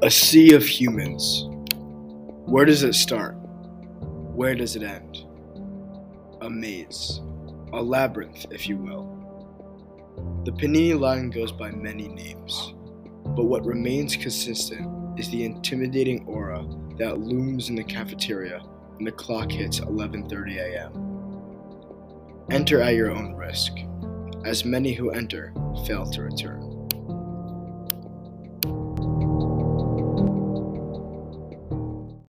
A sea of humans. Where does it start? Where does it end? A maze. A labyrinth, if you will. The Panini line goes by many names, but what remains consistent is the intimidating aura that looms in the cafeteria when the clock hits 11:30 a.m. Enter at your own risk, as many who enter fail to return.